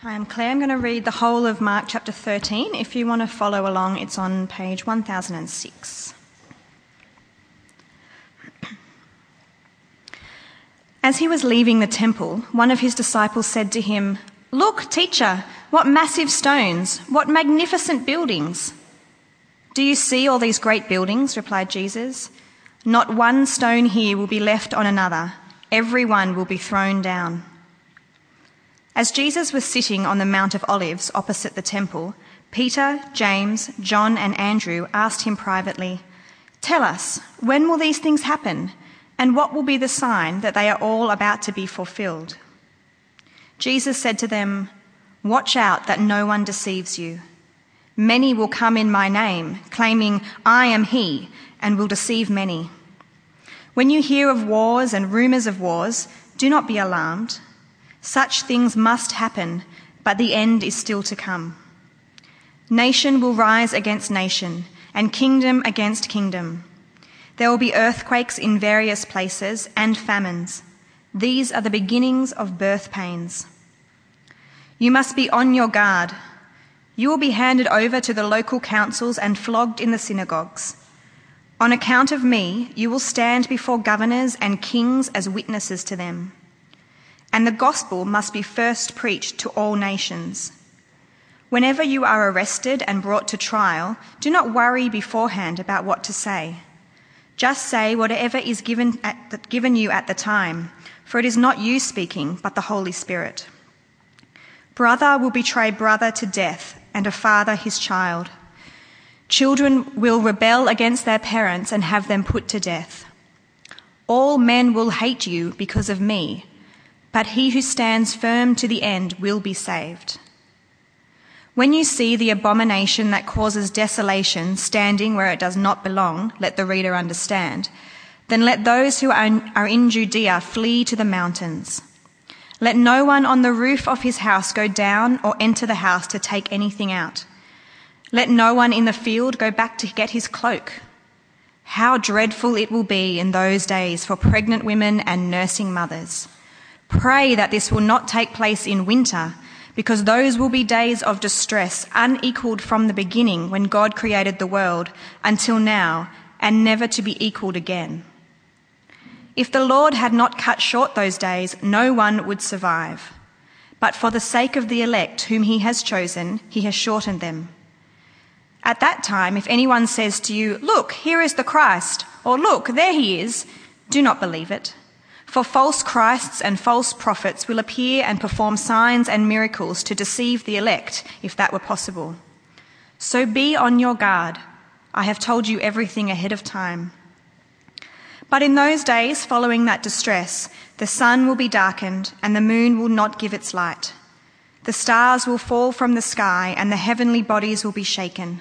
Hi, I'm Claire. I'm going to read the whole of Mark chapter 13. If you want to follow along, it's on page 1006. As he was leaving the temple, one of his disciples said to him, Look, teacher, what massive stones, what magnificent buildings. Do you see all these great buildings? replied Jesus. Not one stone here will be left on another, every one will be thrown down. As Jesus was sitting on the Mount of Olives opposite the temple, Peter, James, John, and Andrew asked him privately, Tell us, when will these things happen? And what will be the sign that they are all about to be fulfilled? Jesus said to them, Watch out that no one deceives you. Many will come in my name, claiming, I am he, and will deceive many. When you hear of wars and rumors of wars, do not be alarmed. Such things must happen, but the end is still to come. Nation will rise against nation, and kingdom against kingdom. There will be earthquakes in various places and famines. These are the beginnings of birth pains. You must be on your guard. You will be handed over to the local councils and flogged in the synagogues. On account of me, you will stand before governors and kings as witnesses to them and the gospel must be first preached to all nations. Whenever you are arrested and brought to trial, do not worry beforehand about what to say. Just say whatever is given, the, given you at the time, for it is not you speaking, but the Holy Spirit. Brother will betray brother to death, and a father his child. Children will rebel against their parents and have them put to death. All men will hate you because of me but he who stands firm to the end will be saved. When you see the abomination that causes desolation standing where it does not belong, let the reader understand, then let those who are in Judea flee to the mountains. Let no one on the roof of his house go down or enter the house to take anything out. Let no one in the field go back to get his cloak. How dreadful it will be in those days for pregnant women and nursing mothers. Pray that this will not take place in winter, because those will be days of distress unequaled from the beginning when God created the world until now, and never to be equaled again. If the Lord had not cut short those days, no one would survive. But for the sake of the elect whom he has chosen, he has shortened them. At that time, if anyone says to you, Look, here is the Christ, or Look, there he is, do not believe it. For false Christs and false prophets will appear and perform signs and miracles to deceive the elect, if that were possible. So be on your guard. I have told you everything ahead of time. But in those days following that distress, the sun will be darkened and the moon will not give its light. The stars will fall from the sky and the heavenly bodies will be shaken.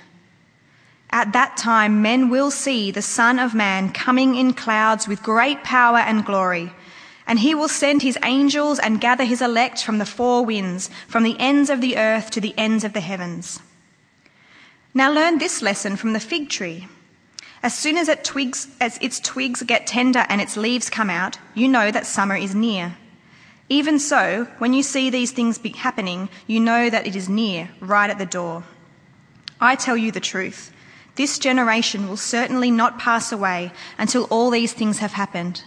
At that time, men will see the Son of Man coming in clouds with great power and glory. And he will send his angels and gather his elect from the four winds, from the ends of the earth to the ends of the heavens. Now learn this lesson from the fig tree. As soon as, it twigs, as its twigs get tender and its leaves come out, you know that summer is near. Even so, when you see these things happening, you know that it is near, right at the door. I tell you the truth. This generation will certainly not pass away until all these things have happened.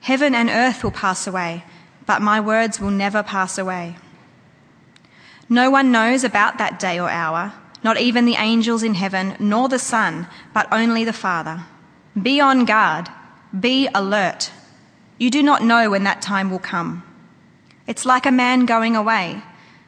Heaven and earth will pass away, but my words will never pass away. No one knows about that day or hour, not even the angels in heaven, nor the Son, but only the Father. Be on guard, be alert. You do not know when that time will come. It's like a man going away.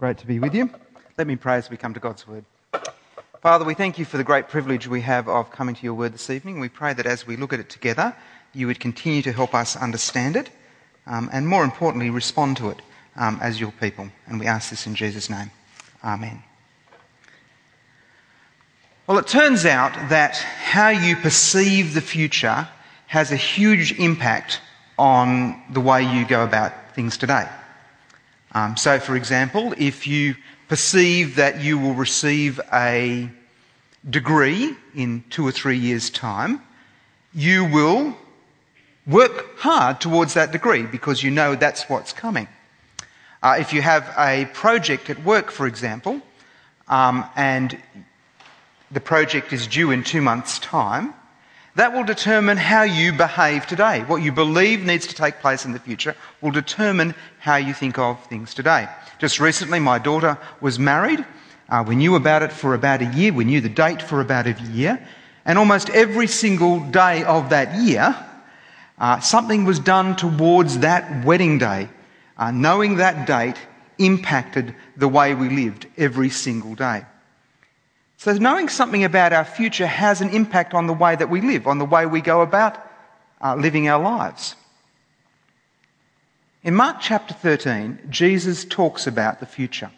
Great to be with you. Let me pray as we come to God's Word. Father, we thank you for the great privilege we have of coming to your word this evening. We pray that as we look at it together, you would continue to help us understand it um, and, more importantly, respond to it um, as your people. And we ask this in Jesus' name. Amen. Well, it turns out that how you perceive the future has a huge impact on the way you go about things today. Um, so, for example, if you perceive that you will receive a degree in two or three years' time, you will work hard towards that degree because you know that's what's coming. Uh, if you have a project at work, for example, um, and the project is due in two months' time, that will determine how you behave today. What you believe needs to take place in the future will determine how you think of things today. Just recently, my daughter was married. Uh, we knew about it for about a year. We knew the date for about a year. And almost every single day of that year, uh, something was done towards that wedding day. Uh, knowing that date impacted the way we lived every single day. So, knowing something about our future has an impact on the way that we live, on the way we go about uh, living our lives. In Mark chapter 13, Jesus talks about the future.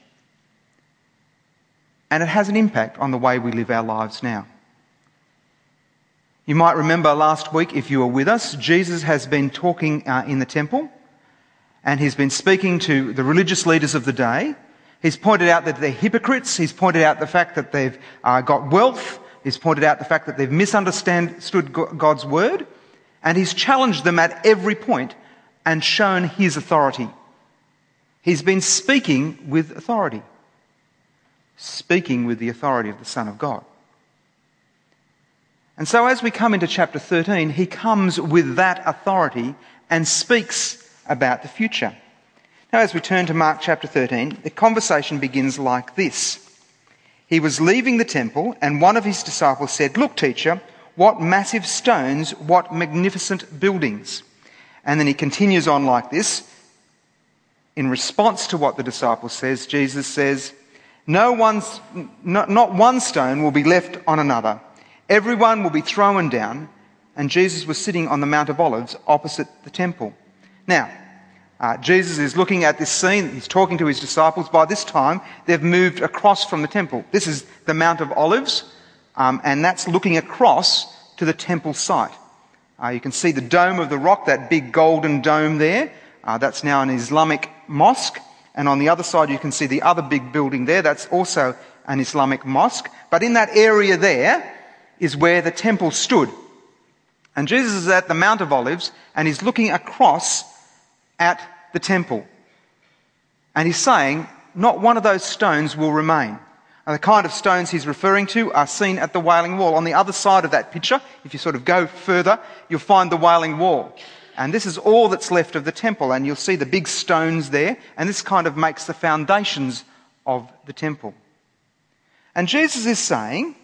And it has an impact on the way we live our lives now. You might remember last week, if you were with us, Jesus has been talking uh, in the temple and he's been speaking to the religious leaders of the day He's pointed out that they're hypocrites. He's pointed out the fact that they've uh, got wealth. He's pointed out the fact that they've misunderstood God's word. And he's challenged them at every point and shown his authority. He's been speaking with authority, speaking with the authority of the Son of God. And so, as we come into chapter 13, he comes with that authority and speaks about the future. Now, as we turn to Mark chapter 13, the conversation begins like this. He was leaving the temple, and one of his disciples said, Look, teacher, what massive stones, what magnificent buildings. And then he continues on like this. In response to what the disciple says, Jesus says, no one's, not, not one stone will be left on another. Everyone will be thrown down. And Jesus was sitting on the Mount of Olives opposite the temple. Now, uh, Jesus is looking at this scene. He's talking to his disciples. By this time, they've moved across from the temple. This is the Mount of Olives, um, and that's looking across to the temple site. Uh, you can see the dome of the rock, that big golden dome there. Uh, that's now an Islamic mosque. And on the other side, you can see the other big building there. That's also an Islamic mosque. But in that area there is where the temple stood. And Jesus is at the Mount of Olives and he's looking across at the temple. And he's saying, not one of those stones will remain. And the kind of stones he's referring to are seen at the Wailing Wall. On the other side of that picture, if you sort of go further, you'll find the Wailing Wall. And this is all that's left of the temple. And you'll see the big stones there. And this kind of makes the foundations of the temple. And Jesus is saying,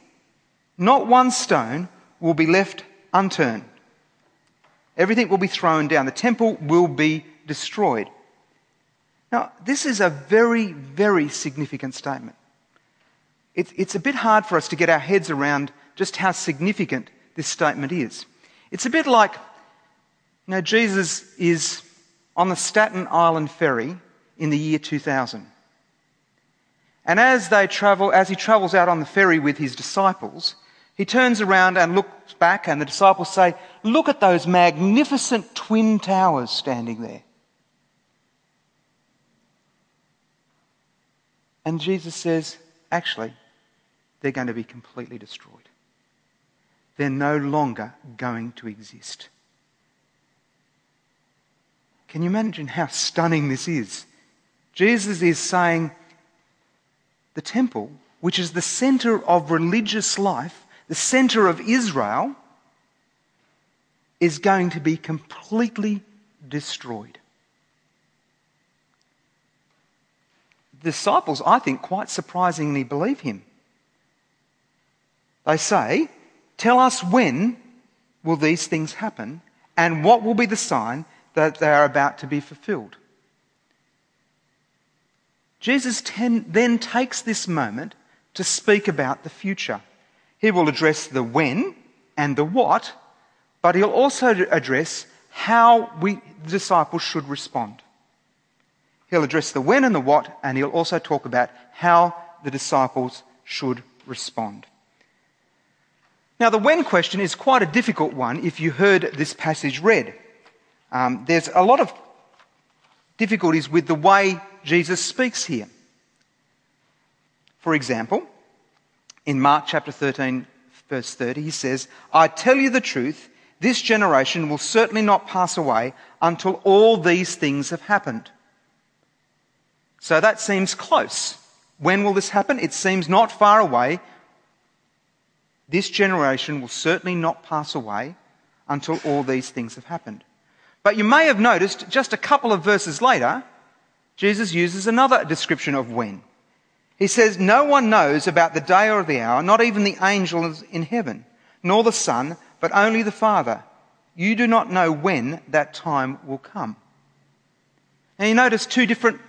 not one stone will be left unturned. Everything will be thrown down. The temple will be destroyed. Now, this is a very, very significant statement. It's, it's a bit hard for us to get our heads around just how significant this statement is. It's a bit like, you know, Jesus is on the Staten Island ferry in the year 2000. And as they travel, as he travels out on the ferry with his disciples, he turns around and looks back, and the disciples say, Look at those magnificent twin towers standing there. And Jesus says, actually, they're going to be completely destroyed. They're no longer going to exist. Can you imagine how stunning this is? Jesus is saying the temple, which is the center of religious life, the center of Israel, is going to be completely destroyed. Disciples, I think, quite surprisingly believe him. They say, Tell us when will these things happen, and what will be the sign that they are about to be fulfilled. Jesus ten, then takes this moment to speak about the future. He will address the when and the what, but he'll also address how we, the disciples should respond. He'll address the when and the what, and he'll also talk about how the disciples should respond. Now, the when question is quite a difficult one if you heard this passage read. Um, there's a lot of difficulties with the way Jesus speaks here. For example, in Mark chapter 13, verse 30, he says, I tell you the truth, this generation will certainly not pass away until all these things have happened. So that seems close. When will this happen? It seems not far away. This generation will certainly not pass away until all these things have happened. But you may have noticed just a couple of verses later, Jesus uses another description of when. He says, No one knows about the day or the hour, not even the angels in heaven, nor the Son, but only the Father. You do not know when that time will come. Now you notice two different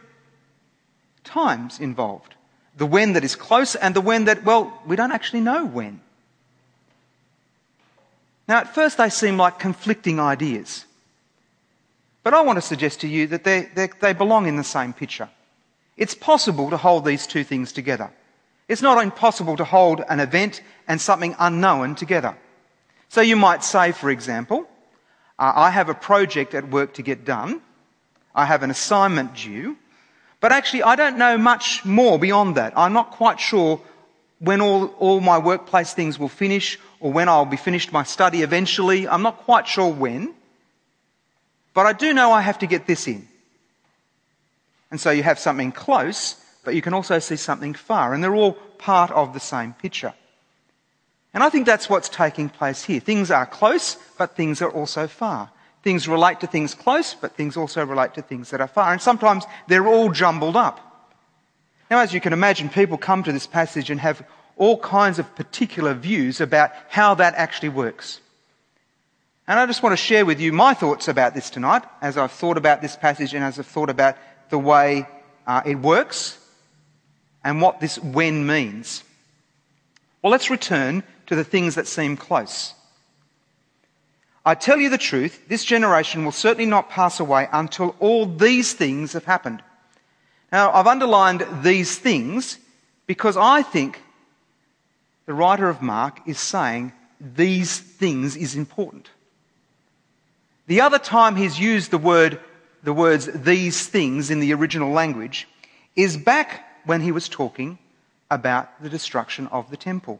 times involved the when that is close and the when that, well, we don't actually know when. Now, at first, they seem like conflicting ideas. But I want to suggest to you that they, they, they belong in the same picture. It's possible to hold these two things together. It's not impossible to hold an event and something unknown together. So you might say, for example, uh, I have a project at work to get done. I have an assignment due. But actually, I don't know much more beyond that. I'm not quite sure when all, all my workplace things will finish or when I'll be finished my study eventually. I'm not quite sure when. But I do know I have to get this in. And so you have something close, but you can also see something far. And they're all part of the same picture. And I think that's what's taking place here. Things are close, but things are also far. Things relate to things close, but things also relate to things that are far. And sometimes they're all jumbled up. Now, as you can imagine, people come to this passage and have all kinds of particular views about how that actually works. And I just want to share with you my thoughts about this tonight as I've thought about this passage and as I've thought about the way uh, it works and what this when means. Well, let's return to the things that seem close. I tell you the truth, this generation will certainly not pass away until all these things have happened. Now, I've underlined these things because I think the writer of Mark is saying these things is important. The other time he's used the word the words these things in the original language is back when he was talking about the destruction of the temple.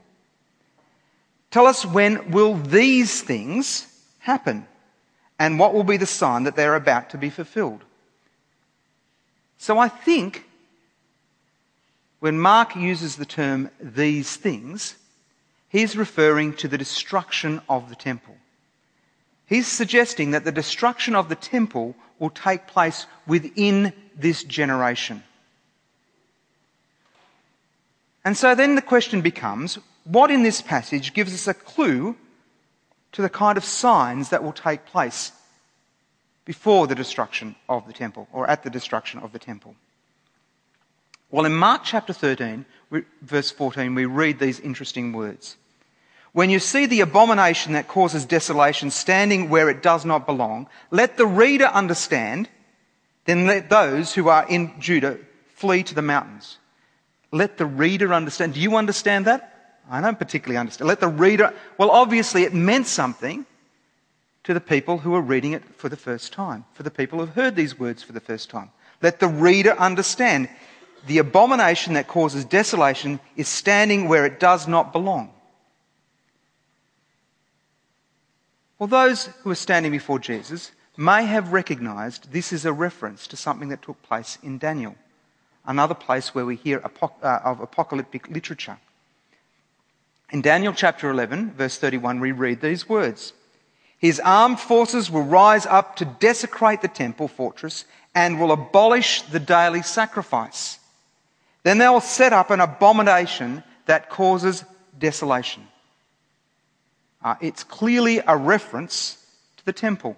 Tell us when will these things happen? And what will be the sign that they're about to be fulfilled? So I think when Mark uses the term these things, he's referring to the destruction of the temple. He's suggesting that the destruction of the temple will take place within this generation. And so then the question becomes what in this passage gives us a clue to the kind of signs that will take place before the destruction of the temple or at the destruction of the temple? Well, in Mark chapter 13, verse 14, we read these interesting words. When you see the abomination that causes desolation standing where it does not belong, let the reader understand, then let those who are in Judah flee to the mountains. Let the reader understand. Do you understand that? I don't particularly understand. Let the reader, well, obviously it meant something to the people who are reading it for the first time, for the people who have heard these words for the first time. Let the reader understand. The abomination that causes desolation is standing where it does not belong. Well, those who are standing before Jesus may have recognized this is a reference to something that took place in Daniel, another place where we hear uh, of apocalyptic literature. In Daniel chapter 11, verse 31, we read these words His armed forces will rise up to desecrate the temple fortress and will abolish the daily sacrifice. Then they will set up an abomination that causes desolation. Uh, it's clearly a reference to the temple.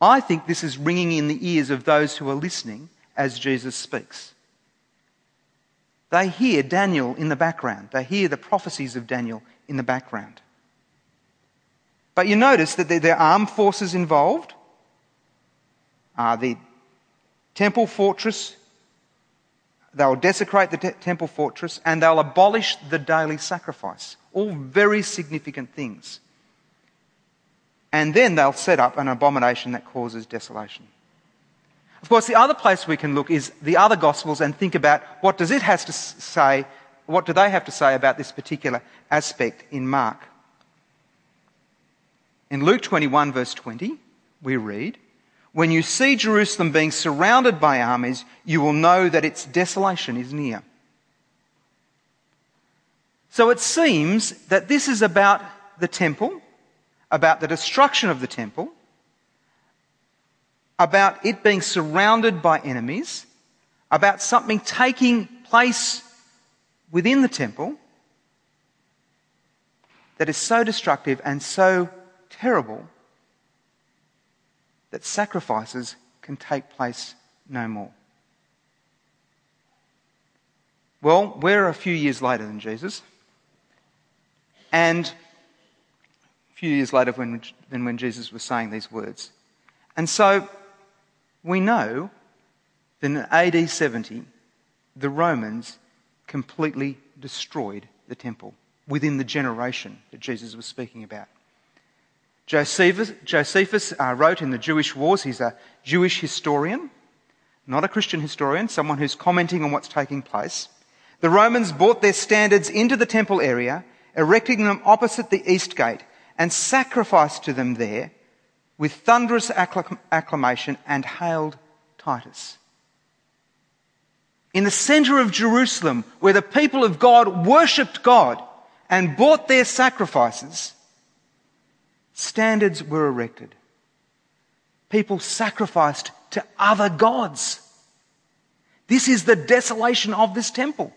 I think this is ringing in the ears of those who are listening as Jesus speaks. They hear Daniel in the background, they hear the prophecies of Daniel in the background. But you notice that there are armed forces involved. Uh, the temple fortress. They'll desecrate the te- temple fortress and they'll abolish the daily sacrifice. All very significant things. And then they'll set up an abomination that causes desolation. Of course, the other place we can look is the other Gospels and think about what does it have to say, what do they have to say about this particular aspect in Mark. In Luke 21, verse 20, we read, When you see Jerusalem being surrounded by armies, you will know that its desolation is near. So it seems that this is about the temple, about the destruction of the temple, about it being surrounded by enemies, about something taking place within the temple that is so destructive and so terrible that sacrifices can take place no more. Well, we're a few years later than Jesus, and a few years later than when Jesus was saying these words. And so we know that in AD 70, the Romans completely destroyed the temple within the generation that Jesus was speaking about. Josephus, Josephus uh, wrote in the Jewish Wars, he's a Jewish historian, not a Christian historian, someone who's commenting on what's taking place. The Romans brought their standards into the temple area, erecting them opposite the east gate, and sacrificed to them there with thunderous acclamation and hailed Titus. In the center of Jerusalem, where the people of God worshipped God and brought their sacrifices, standards were erected. People sacrificed to other gods. This is the desolation of this temple.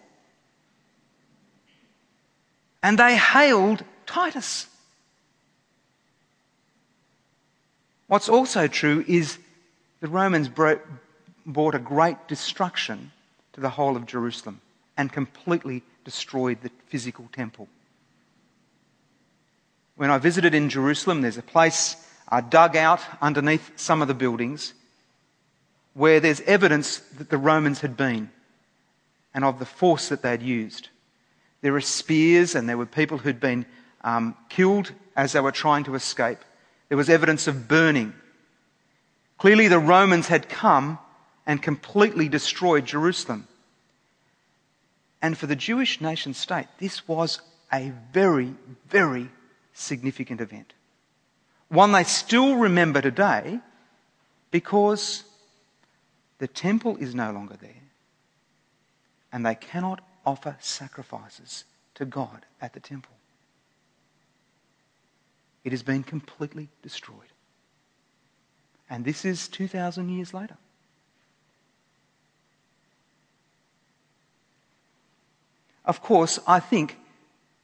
And they hailed Titus. What's also true is the Romans brought a great destruction to the whole of Jerusalem and completely destroyed the physical temple. When I visited in Jerusalem, there's a place uh, dug out underneath some of the buildings where there's evidence that the Romans had been and of the force that they'd used. There are spears and there were people who'd been um, killed as they were trying to escape. There was evidence of burning. Clearly, the Romans had come and completely destroyed Jerusalem. And for the Jewish nation state, this was a very, very significant event. One they still remember today because the temple is no longer there and they cannot offer sacrifices to God at the temple. It has been completely destroyed. And this is 2,000 years later. Of course, I think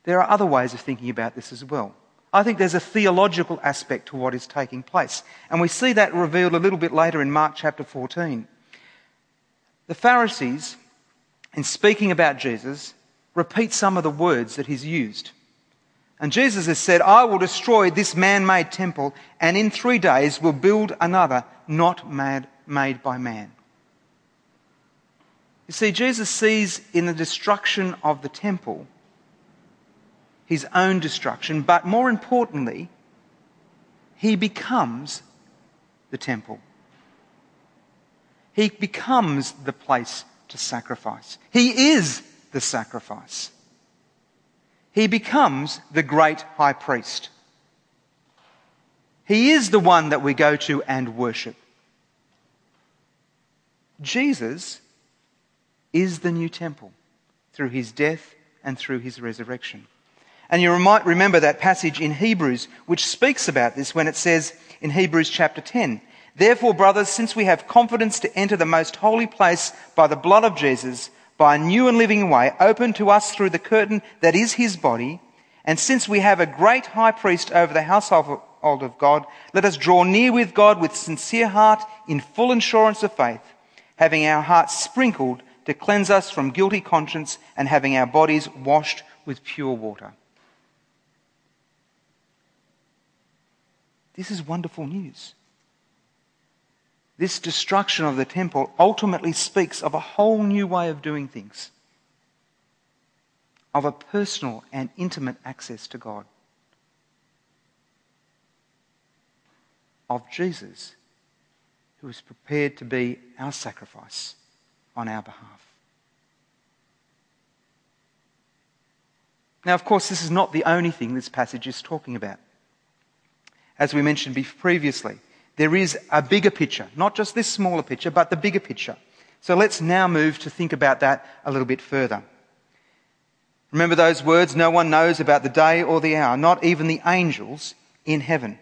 there are other ways of thinking about this as well. I think there's a theological aspect to what is taking place. And we see that revealed a little bit later in Mark chapter 14. The Pharisees, in speaking about Jesus, repeat some of the words that he's used. And Jesus has said, I will destroy this man made temple, and in three days will build another not made, made by man. You see, Jesus sees in the destruction of the temple his own destruction, but more importantly, he becomes the temple. He becomes the place to sacrifice. He is the sacrifice he becomes the great high priest. He is the one that we go to and worship. Jesus is the new temple through his death and through his resurrection. And you might remember that passage in Hebrews which speaks about this when it says in Hebrews chapter 10, Therefore, brothers, since we have confidence to enter the most holy place by the blood of Jesus, by a new and living way opened to us through the curtain that is his body. And since we have a great high priest over the household of God, let us draw near with God with sincere heart in full assurance of faith, having our hearts sprinkled to cleanse us from guilty conscience and having our bodies washed with pure water. This is wonderful news. This destruction of the temple ultimately speaks of a whole new way of doing things, of a personal and intimate access to God, of Jesus, who is prepared to be our sacrifice on our behalf. Now, of course, this is not the only thing this passage is talking about. As we mentioned previously, there is a bigger picture, not just this smaller picture, but the bigger picture. So let's now move to think about that a little bit further. Remember those words no one knows about the day or the hour, not even the angels in heaven.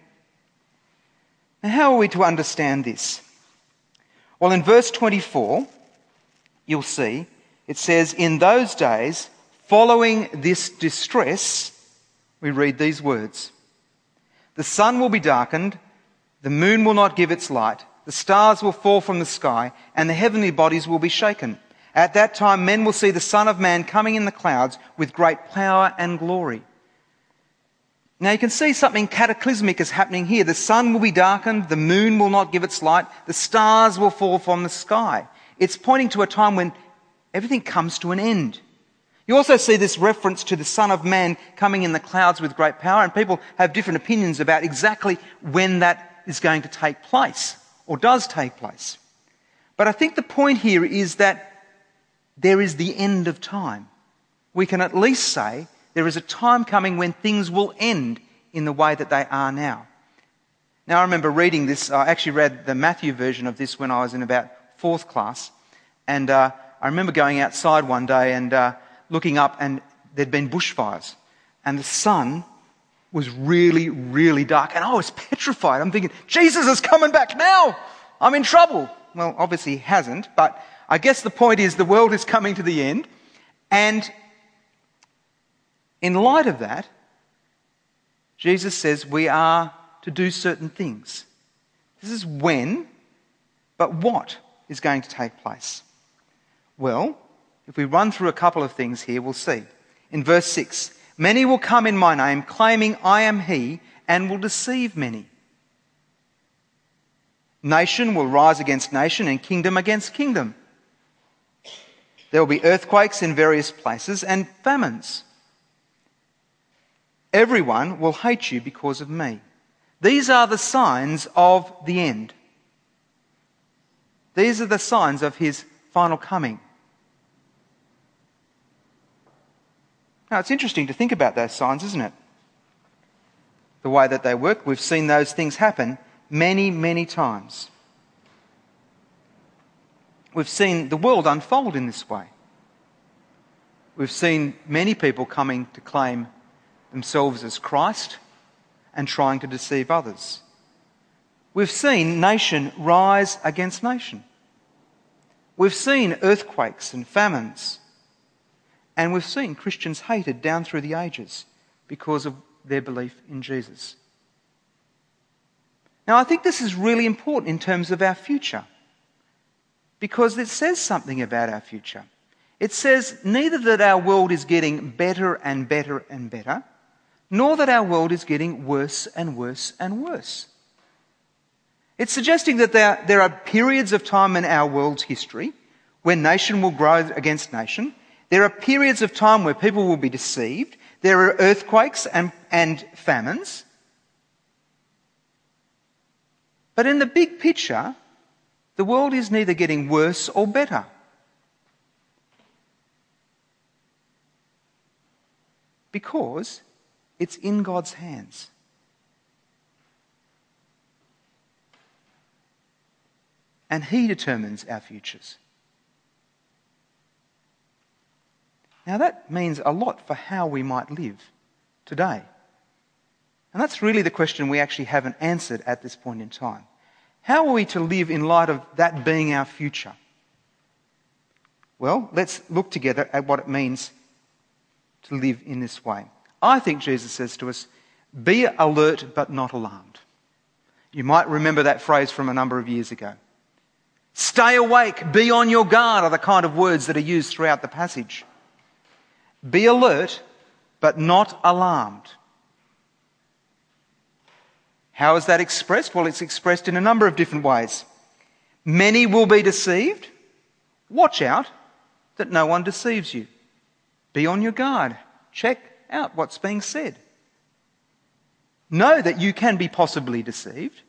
Now, how are we to understand this? Well, in verse 24, you'll see it says, In those days, following this distress, we read these words The sun will be darkened, the moon will not give its light, the stars will fall from the sky, and the heavenly bodies will be shaken. At that time, men will see the Son of Man coming in the clouds with great power and glory. Now you can see something cataclysmic is happening here. The sun will be darkened, the moon will not give its light, the stars will fall from the sky. It's pointing to a time when everything comes to an end. You also see this reference to the Son of Man coming in the clouds with great power, and people have different opinions about exactly when that is going to take place, or does take place. But I think the point here is that there is the end of time. We can at least say there is a time coming when things will end in the way that they are now. Now, I remember reading this. I actually read the Matthew version of this when I was in about fourth class. And uh, I remember going outside one day and uh, looking up, and there'd been bushfires. And the sun was really, really dark. And I was petrified. I'm thinking, Jesus is coming back now. I'm in trouble. Well, obviously, he hasn't. But I guess the point is the world is coming to the end. And in light of that, Jesus says we are to do certain things. This is when, but what is going to take place? Well, if we run through a couple of things here, we'll see. In verse 6, many will come in my name, claiming I am he, and will deceive many. Nation will rise against nation, and kingdom against kingdom. There will be earthquakes in various places and famines. Everyone will hate you because of me. These are the signs of the end. These are the signs of his final coming. Now, it's interesting to think about those signs, isn't it? The way that they work. We've seen those things happen many, many times. We've seen the world unfold in this way. We've seen many people coming to claim themselves as Christ and trying to deceive others. We've seen nation rise against nation. We've seen earthquakes and famines. And we've seen Christians hated down through the ages because of their belief in Jesus. Now, I think this is really important in terms of our future because it says something about our future. It says neither that our world is getting better and better and better, nor that our world is getting worse and worse and worse. It's suggesting that there, are periods of time in our world's history when nation will grow against nation. There are periods of time where people will be deceived. There are earthquakes and, and famines. But in the big picture, the world is neither getting worse or better. Because it's in God's hands. And He determines our futures. Now, that means a lot for how we might live today. And that's really the question we actually haven't answered at this point in time. How are we to live in light of that being our future? Well, let's look together at what it means to live in this way. I think Jesus says to us, be alert but not alarmed. You might remember that phrase from a number of years ago. Stay awake, be on your guard are the kind of words that are used throughout the passage. Be alert but not alarmed. How is that expressed? Well, it's expressed in a number of different ways. Many will be deceived. Watch out that no one deceives you. Be on your guard. Check out what's being said. Know that you can be possibly deceived.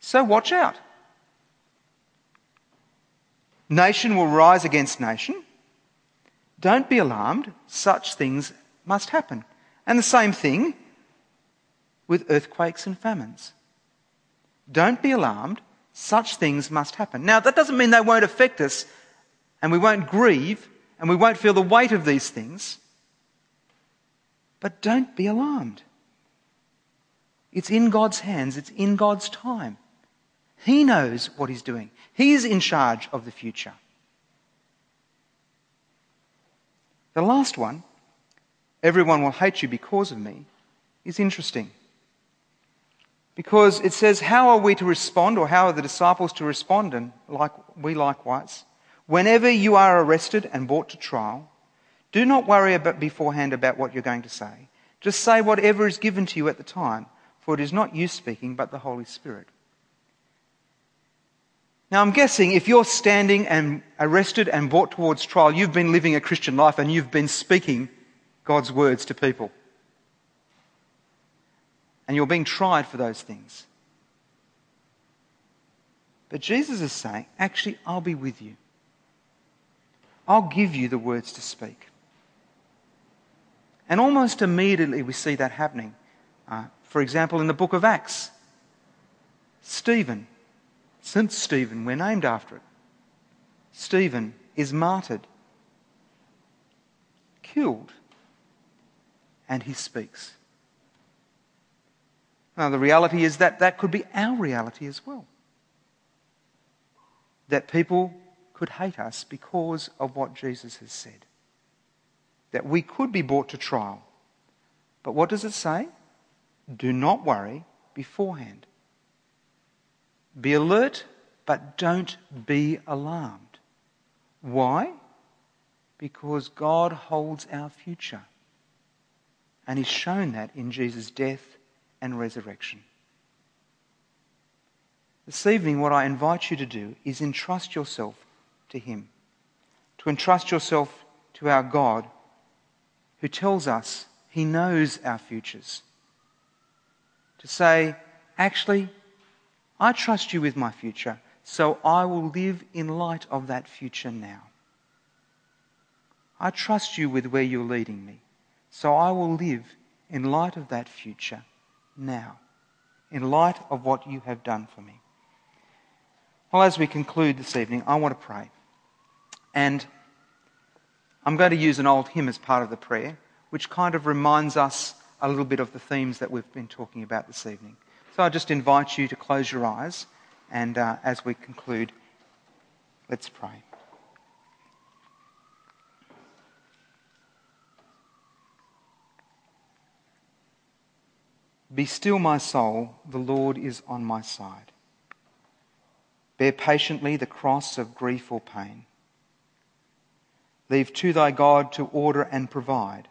So watch out. Nation will rise against nation. Don't be alarmed. Such things must happen. And the same thing with earthquakes and famines. Don't be alarmed. Such things must happen. Now, that doesn't mean they won't affect us and we won't grieve and we won't feel the weight of these things. But don't be alarmed. It's in God's hands, it's in God's time. He knows what He's doing, He's in charge of the future. The last one, everyone will hate you because of me, is interesting. Because it says, How are we to respond, or how are the disciples to respond, and like we likewise? Whenever you are arrested and brought to trial, do not worry about beforehand about what you're going to say. Just say whatever is given to you at the time, for it is not you speaking, but the Holy Spirit. Now, I'm guessing if you're standing and arrested and brought towards trial, you've been living a Christian life and you've been speaking God's words to people and you're being tried for those things. But Jesus is saying, actually, I'll be with you. I'll give you the words to speak. And almost immediately we see that happening. Uh, for example, in the book of Acts, Stephen, since Stephen, we're named after it, Stephen is martyred, killed, and he speaks. Now, the reality is that that could be our reality as well. That people could hate us because of what Jesus has said. That we could be brought to trial. But what does it say? Do not worry beforehand. Be alert, but don't be alarmed. Why? Because God holds our future. And He's shown that in Jesus' death and resurrection. This evening, what I invite you to do is entrust yourself to Him, to entrust yourself to our God who tells us He knows our futures. To say, actually, I trust you with my future, so I will live in light of that future now. I trust you with where you're leading me, so I will live in light of that future now, in light of what you have done for me. Well, as we conclude this evening, I want to pray. And I'm going to use an old hymn as part of the prayer, which kind of reminds us a little bit of the themes that we've been talking about this evening. So I just invite you to close your eyes, and uh, as we conclude, let's pray. Be still, my soul, the Lord is on my side. Bear patiently the cross of grief or pain. Leave to thy God to order and provide.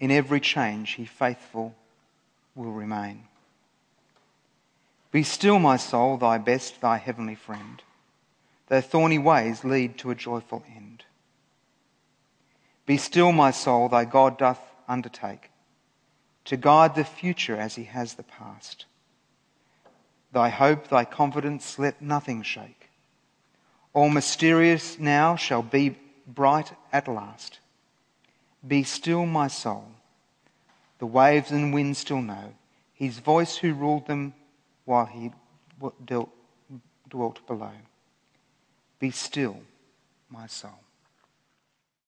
In every change, he faithful will remain. Be still, my soul, thy best, thy heavenly friend. Though thorny ways lead to a joyful end. Be still, my soul, thy God doth undertake to guide the future as he has the past. Thy hope, thy confidence, let nothing shake. All mysterious now shall be bright at last. Be still, my soul. The waves and winds still know his voice who ruled them while he dwelt below. Be still, my soul.